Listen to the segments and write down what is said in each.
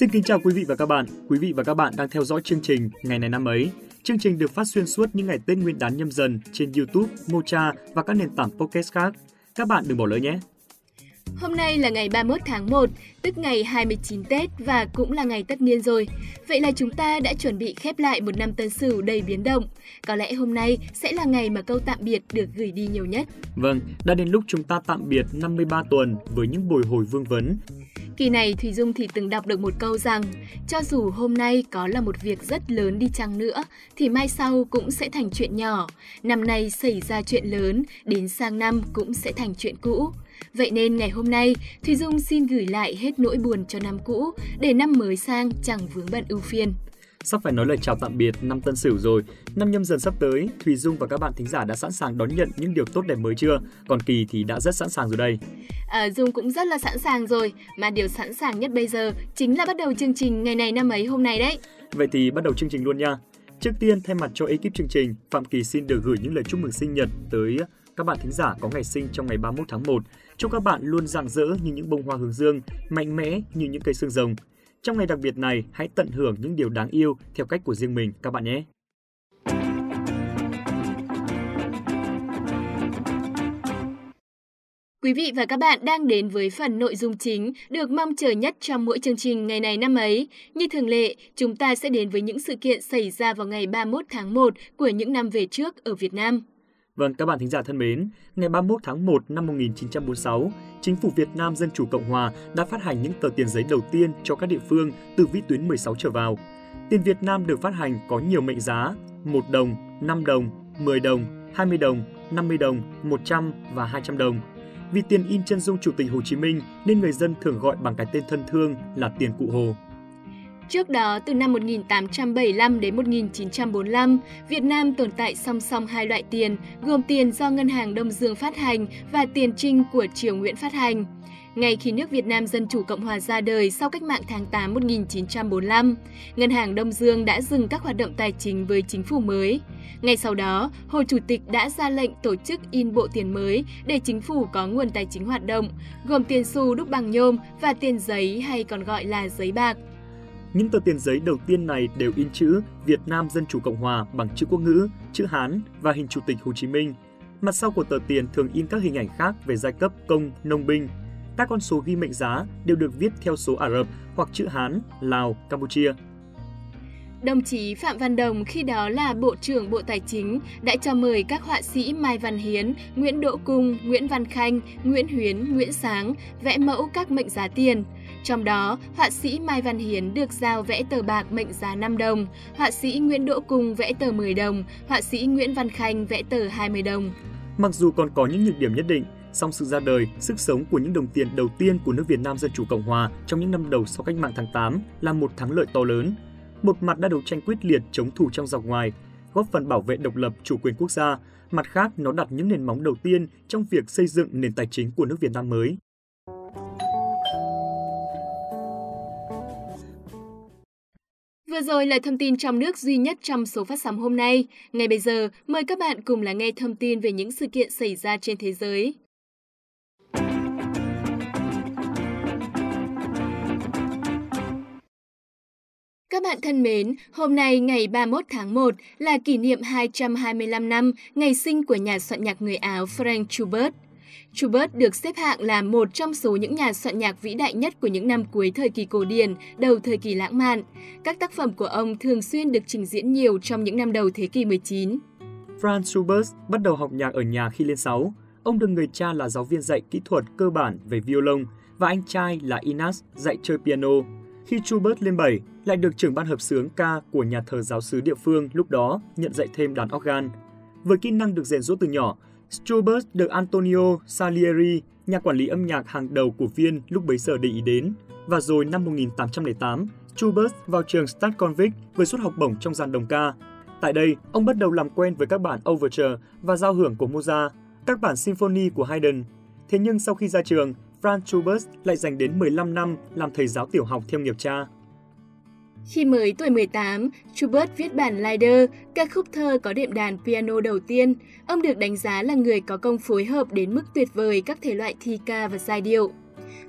Xin kính chào quý vị và các bạn. Quý vị và các bạn đang theo dõi chương trình Ngày này năm ấy. Chương trình được phát xuyên suốt những ngày Tết Nguyên đán nhâm dần trên YouTube, Mocha và các nền tảng podcast khác. Các bạn đừng bỏ lỡ nhé. Hôm nay là ngày 31 tháng 1, tức ngày 29 Tết và cũng là ngày tất niên rồi. Vậy là chúng ta đã chuẩn bị khép lại một năm tân sửu đầy biến động. Có lẽ hôm nay sẽ là ngày mà câu tạm biệt được gửi đi nhiều nhất. Vâng, đã đến lúc chúng ta tạm biệt 53 tuần với những bồi hồi vương vấn. Kỳ này Thùy Dung thì từng đọc được một câu rằng cho dù hôm nay có là một việc rất lớn đi chăng nữa thì mai sau cũng sẽ thành chuyện nhỏ. Năm nay xảy ra chuyện lớn, đến sang năm cũng sẽ thành chuyện cũ. Vậy nên ngày hôm nay, Thùy Dung xin gửi lại hết nỗi buồn cho năm cũ để năm mới sang chẳng vướng bận ưu phiền. Sắp phải nói lời chào tạm biệt năm Tân Sửu rồi, năm nhâm dần sắp tới, Thùy Dung và các bạn thính giả đã sẵn sàng đón nhận những điều tốt đẹp mới chưa? Còn Kỳ thì đã rất sẵn sàng rồi đây. À, Dung cũng rất là sẵn sàng rồi, mà điều sẵn sàng nhất bây giờ chính là bắt đầu chương trình ngày này năm ấy hôm nay đấy. Vậy thì bắt đầu chương trình luôn nha. Trước tiên, thay mặt cho ekip chương trình, Phạm Kỳ xin được gửi những lời chúc mừng sinh nhật tới các bạn thính giả có ngày sinh trong ngày 31 tháng 1. Chúc các bạn luôn rạng rỡ như những bông hoa hướng dương, mạnh mẽ như những cây xương rồng. Trong ngày đặc biệt này, hãy tận hưởng những điều đáng yêu theo cách của riêng mình các bạn nhé. Quý vị và các bạn đang đến với phần nội dung chính được mong chờ nhất trong mỗi chương trình ngày này năm ấy. Như thường lệ, chúng ta sẽ đến với những sự kiện xảy ra vào ngày 31 tháng 1 của những năm về trước ở Việt Nam. Vâng, các bạn thính giả thân mến, ngày 31 tháng 1 năm 1946, Chính phủ Việt Nam Dân Chủ Cộng Hòa đã phát hành những tờ tiền giấy đầu tiên cho các địa phương từ vĩ tuyến 16 trở vào. Tiền Việt Nam được phát hành có nhiều mệnh giá 1 đồng, 5 đồng, 10 đồng, 20 đồng, 50 đồng, 100 và 200 đồng. Vì tiền in chân dung Chủ tịch Hồ Chí Minh nên người dân thường gọi bằng cái tên thân thương là tiền Cụ Hồ. Trước đó, từ năm 1875 đến 1945, Việt Nam tồn tại song song hai loại tiền, gồm tiền do Ngân hàng Đông Dương phát hành và tiền trinh của Triều Nguyễn phát hành. Ngay khi nước Việt Nam Dân Chủ Cộng Hòa ra đời sau cách mạng tháng 8 1945, Ngân hàng Đông Dương đã dừng các hoạt động tài chính với chính phủ mới. Ngay sau đó, Hồ Chủ tịch đã ra lệnh tổ chức in bộ tiền mới để chính phủ có nguồn tài chính hoạt động, gồm tiền xu đúc bằng nhôm và tiền giấy hay còn gọi là giấy bạc. Những tờ tiền giấy đầu tiên này đều in chữ Việt Nam Dân Chủ Cộng Hòa bằng chữ quốc ngữ, chữ Hán và hình Chủ tịch Hồ Chí Minh. Mặt sau của tờ tiền thường in các hình ảnh khác về giai cấp công, nông binh. Các con số ghi mệnh giá đều được viết theo số Ả Rập hoặc chữ Hán, Lào, Campuchia. Đồng chí Phạm Văn Đồng khi đó là Bộ trưởng Bộ Tài chính đã cho mời các họa sĩ Mai Văn Hiến, Nguyễn Đỗ Cung, Nguyễn Văn Khanh, Nguyễn Huyến, Nguyễn Sáng vẽ mẫu các mệnh giá tiền. Trong đó, họa sĩ Mai Văn Hiến được giao vẽ tờ bạc mệnh giá 5 đồng, họa sĩ Nguyễn Đỗ Cung vẽ tờ 10 đồng, họa sĩ Nguyễn Văn Khanh vẽ tờ 20 đồng. Mặc dù còn có những nhược điểm nhất định, song sự ra đời, sức sống của những đồng tiền đầu tiên của nước Việt Nam Dân Chủ Cộng Hòa trong những năm đầu sau cách mạng tháng 8 là một thắng lợi to lớn. Một mặt đã đấu tranh quyết liệt chống thù trong dọc ngoài, góp phần bảo vệ độc lập chủ quyền quốc gia, mặt khác nó đặt những nền móng đầu tiên trong việc xây dựng nền tài chính của nước Việt Nam mới. Vừa rồi là thông tin trong nước duy nhất trong số phát sóng hôm nay. Ngay bây giờ, mời các bạn cùng lắng nghe thông tin về những sự kiện xảy ra trên thế giới. Các bạn thân mến, hôm nay ngày 31 tháng 1 là kỷ niệm 225 năm ngày sinh của nhà soạn nhạc người Áo Frank Schubert. Schubert được xếp hạng là một trong số những nhà soạn nhạc vĩ đại nhất của những năm cuối thời kỳ cổ điển, đầu thời kỳ lãng mạn. Các tác phẩm của ông thường xuyên được trình diễn nhiều trong những năm đầu thế kỷ 19. Franz Schubert bắt đầu học nhạc ở nhà khi lên 6. Ông được người cha là giáo viên dạy kỹ thuật cơ bản về violon và anh trai là Inas dạy chơi piano. Khi Schubert lên 7, lại được trưởng ban hợp xướng ca của nhà thờ giáo sứ địa phương lúc đó nhận dạy thêm đàn organ. Với kỹ năng được rèn rũa từ nhỏ, Schubert được Antonio Salieri, nhà quản lý âm nhạc hàng đầu của Viên lúc bấy giờ để ý đến. Và rồi năm 1808, Schubert vào trường Stadtkonvict với suất học bổng trong dàn đồng ca. Tại đây, ông bắt đầu làm quen với các bản overture và giao hưởng của Mozart, các bản symphony của Haydn. Thế nhưng sau khi ra trường, Franz Schubert lại dành đến 15 năm làm thầy giáo tiểu học theo nghiệp cha. Khi mới tuổi 18, Schubert viết bản Lieder, ca khúc thơ có đệm đàn piano đầu tiên. Ông được đánh giá là người có công phối hợp đến mức tuyệt vời các thể loại thi ca và giai điệu.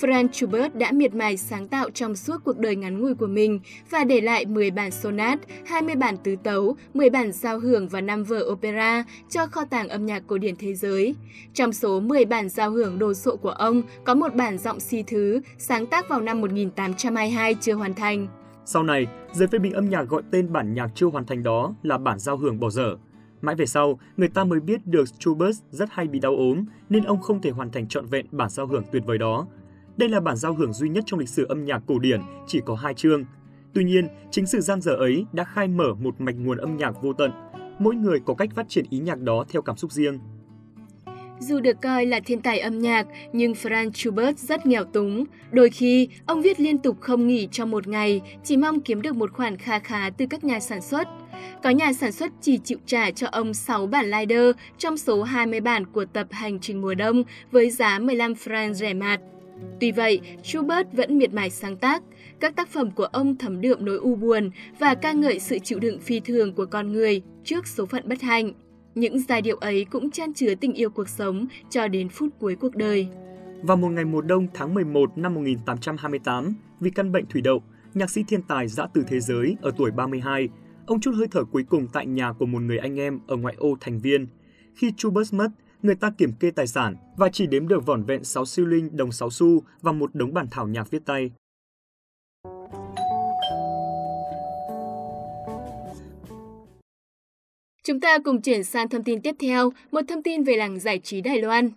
Franz Schubert đã miệt mài sáng tạo trong suốt cuộc đời ngắn ngủi của mình và để lại 10 bản sonat, 20 bản tứ tấu, 10 bản giao hưởng và 5 vở opera cho kho tàng âm nhạc cổ điển thế giới. Trong số 10 bản giao hưởng đồ sộ của ông, có một bản giọng si thứ, sáng tác vào năm 1822 chưa hoàn thành. Sau này, giới phê bình âm nhạc gọi tên bản nhạc chưa hoàn thành đó là bản giao hưởng bỏ dở. Mãi về sau, người ta mới biết được Schubert rất hay bị đau ốm, nên ông không thể hoàn thành trọn vẹn bản giao hưởng tuyệt vời đó. Đây là bản giao hưởng duy nhất trong lịch sử âm nhạc cổ điển, chỉ có hai chương. Tuy nhiên, chính sự gian dở ấy đã khai mở một mạch nguồn âm nhạc vô tận. Mỗi người có cách phát triển ý nhạc đó theo cảm xúc riêng. Dù được coi là thiên tài âm nhạc, nhưng Franz Schubert rất nghèo túng. Đôi khi, ông viết liên tục không nghỉ trong một ngày, chỉ mong kiếm được một khoản kha khá từ các nhà sản xuất. Có nhà sản xuất chỉ chịu trả cho ông 6 bản Lider trong số 20 bản của tập Hành trình mùa đông với giá 15 franc rẻ mạt. Tuy vậy, Schubert vẫn miệt mài sáng tác. Các tác phẩm của ông thấm đượm nỗi u buồn và ca ngợi sự chịu đựng phi thường của con người trước số phận bất hạnh. Những giai điệu ấy cũng chan chứa tình yêu cuộc sống cho đến phút cuối cuộc đời. Vào một ngày mùa đông tháng 11 năm 1828, vì căn bệnh thủy đậu, nhạc sĩ thiên tài dã từ thế giới ở tuổi 32, ông chút hơi thở cuối cùng tại nhà của một người anh em ở ngoại ô thành viên. Khi Schubert mất, người ta kiểm kê tài sản và chỉ đếm được vỏn vẹn 6 siêu linh đồng 6 xu và một đống bản thảo nhạc viết tay. Chúng ta cùng chuyển sang thông tin tiếp theo, một thông tin về làng giải trí Đài Loan.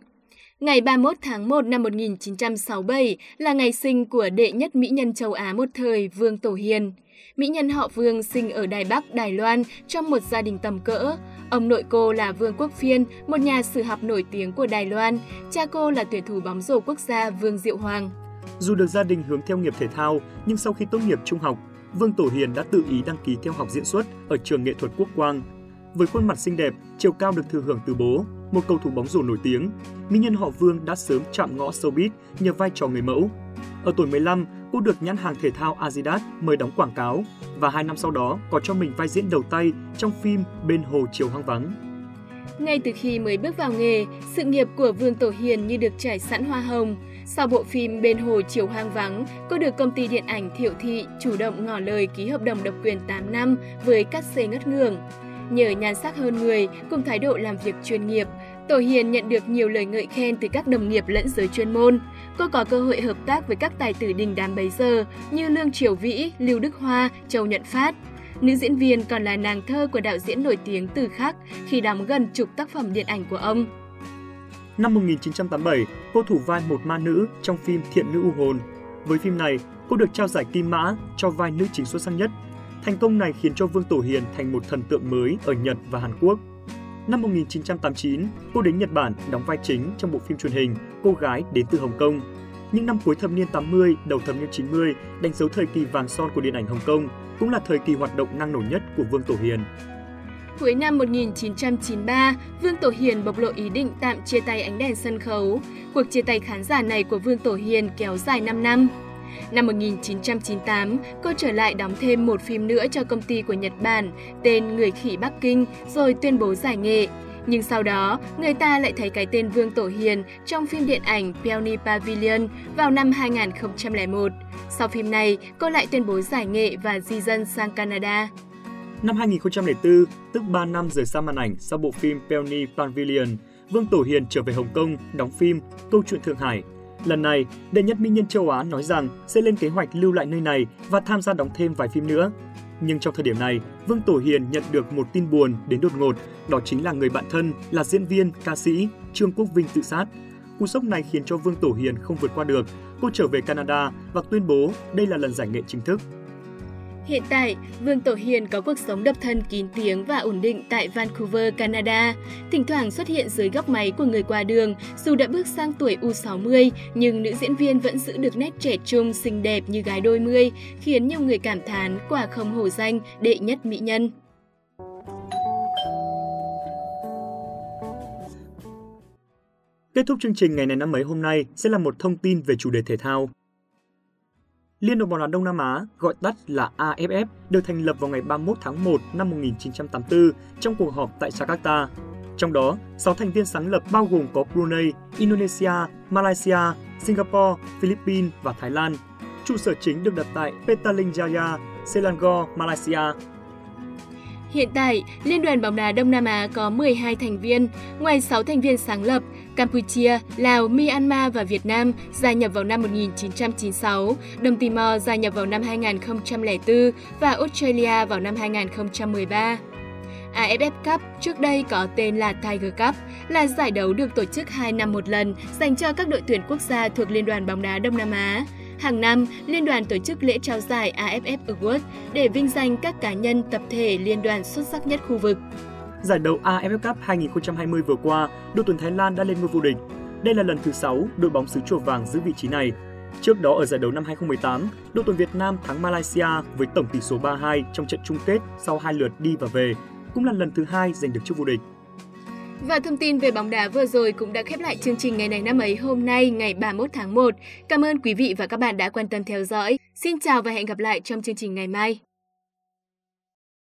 Ngày 31 tháng 1 năm 1967 là ngày sinh của đệ nhất mỹ nhân châu Á một thời Vương Tổ Hiền. Mỹ nhân họ Vương sinh ở Đài Bắc, Đài Loan trong một gia đình tầm cỡ. Ông nội cô là Vương Quốc Phiên, một nhà sử học nổi tiếng của Đài Loan. Cha cô là tuyển thủ bóng rổ quốc gia Vương Diệu Hoàng. Dù được gia đình hướng theo nghiệp thể thao, nhưng sau khi tốt nghiệp trung học, Vương Tổ Hiền đã tự ý đăng ký theo học diễn xuất ở trường nghệ thuật Quốc Quang với khuôn mặt xinh đẹp, chiều cao được thừa hưởng từ bố, một cầu thủ bóng rổ nổi tiếng, mỹ nhân họ Vương đã sớm chạm ngõ showbiz nhờ vai trò người mẫu. Ở tuổi 15, cô được nhãn hàng thể thao Adidas mời đóng quảng cáo và hai năm sau đó có cho mình vai diễn đầu tay trong phim Bên hồ chiều hoang vắng. Ngay từ khi mới bước vào nghề, sự nghiệp của Vương Tổ Hiền như được trải sẵn hoa hồng. Sau bộ phim Bên hồ chiều hoang vắng, cô được công ty điện ảnh Thiệu Thị chủ động ngỏ lời ký hợp đồng độc quyền 8 năm với các xe ngất ngường. Nhờ nhan sắc hơn người cùng thái độ làm việc chuyên nghiệp, Tổ Hiền nhận được nhiều lời ngợi khen từ các đồng nghiệp lẫn giới chuyên môn. Cô có cơ hội hợp tác với các tài tử đình đám bấy giờ như Lương Triều Vĩ, Lưu Đức Hoa, Châu Nhận Phát. Nữ diễn viên còn là nàng thơ của đạo diễn nổi tiếng Từ Khắc khi đóng gần chục tác phẩm điện ảnh của ông. Năm 1987, cô thủ vai một ma nữ trong phim Thiện nữ u hồn. Với phim này, cô được trao giải Kim Mã cho vai nữ chính xuất sắc nhất Thành công này khiến cho Vương Tổ Hiền thành một thần tượng mới ở Nhật và Hàn Quốc. Năm 1989, cô đến Nhật Bản đóng vai chính trong bộ phim truyền hình Cô gái đến từ Hồng Kông. Những năm cuối thập niên 80, đầu thập niên 90 đánh dấu thời kỳ vàng son của điện ảnh Hồng Kông, cũng là thời kỳ hoạt động năng nổ nhất của Vương Tổ Hiền. Cuối năm 1993, Vương Tổ Hiền bộc lộ ý định tạm chia tay ánh đèn sân khấu. Cuộc chia tay khán giả này của Vương Tổ Hiền kéo dài 5 năm. Năm 1998, cô trở lại đóng thêm một phim nữa cho công ty của Nhật Bản tên Người khỉ Bắc Kinh rồi tuyên bố giải nghệ. Nhưng sau đó, người ta lại thấy cái tên Vương Tổ Hiền trong phim điện ảnh Peony Pavilion vào năm 2001. Sau phim này, cô lại tuyên bố giải nghệ và di dân sang Canada. Năm 2004, tức 3 năm rời xa màn ảnh sau bộ phim Peony Pavilion, Vương Tổ Hiền trở về Hồng Kông đóng phim Câu chuyện Thượng Hải Lần này, đệ nhất mỹ nhân châu Á nói rằng sẽ lên kế hoạch lưu lại nơi này và tham gia đóng thêm vài phim nữa. Nhưng trong thời điểm này, Vương Tổ Hiền nhận được một tin buồn đến đột ngột, đó chính là người bạn thân là diễn viên, ca sĩ Trương Quốc Vinh tự sát. Cú sốc này khiến cho Vương Tổ Hiền không vượt qua được. Cô trở về Canada và tuyên bố đây là lần giải nghệ chính thức. Hiện tại, Vương Tổ Hiền có cuộc sống độc thân kín tiếng và ổn định tại Vancouver, Canada. Thỉnh thoảng xuất hiện dưới góc máy của người qua đường, dù đã bước sang tuổi U60, nhưng nữ diễn viên vẫn giữ được nét trẻ trung, xinh đẹp như gái đôi mươi, khiến nhiều người cảm thán quả không hổ danh đệ nhất mỹ nhân. Kết thúc chương trình ngày này năm mấy hôm nay sẽ là một thông tin về chủ đề thể thao. Liên đoàn bóng đá Đông Nam Á, gọi tắt là AFF, được thành lập vào ngày 31 tháng 1 năm 1984 trong cuộc họp tại Jakarta. Trong đó, 6 thành viên sáng lập bao gồm có Brunei, Indonesia, Malaysia, Singapore, Philippines và Thái Lan. Trụ sở chính được đặt tại Petaling Jaya, Selangor, Malaysia. Hiện tại, Liên đoàn bóng đá Đông Nam Á có 12 thành viên, ngoài 6 thành viên sáng lập, Campuchia, Lào, Myanmar và Việt Nam gia nhập vào năm 1996, Đông Timor gia nhập vào năm 2004 và Australia vào năm 2013. AFF Cup trước đây có tên là Tiger Cup, là giải đấu được tổ chức 2 năm một lần dành cho các đội tuyển quốc gia thuộc Liên đoàn bóng đá Đông Nam Á. Hàng năm, Liên đoàn tổ chức lễ trao giải AFF Award để vinh danh các cá nhân tập thể liên đoàn xuất sắc nhất khu vực. Giải đấu AFF Cup 2020 vừa qua, đội tuyển Thái Lan đã lên ngôi vô địch. Đây là lần thứ 6 đội bóng xứ chùa vàng giữ vị trí này. Trước đó ở giải đấu năm 2018, đội tuyển Việt Nam thắng Malaysia với tổng tỷ số 3-2 trong trận chung kết sau hai lượt đi và về, cũng là lần thứ hai giành được chức vô địch. Và thông tin về bóng đá vừa rồi cũng đã khép lại chương trình ngày này năm ấy hôm nay ngày 31 tháng 1. Cảm ơn quý vị và các bạn đã quan tâm theo dõi. Xin chào và hẹn gặp lại trong chương trình ngày mai.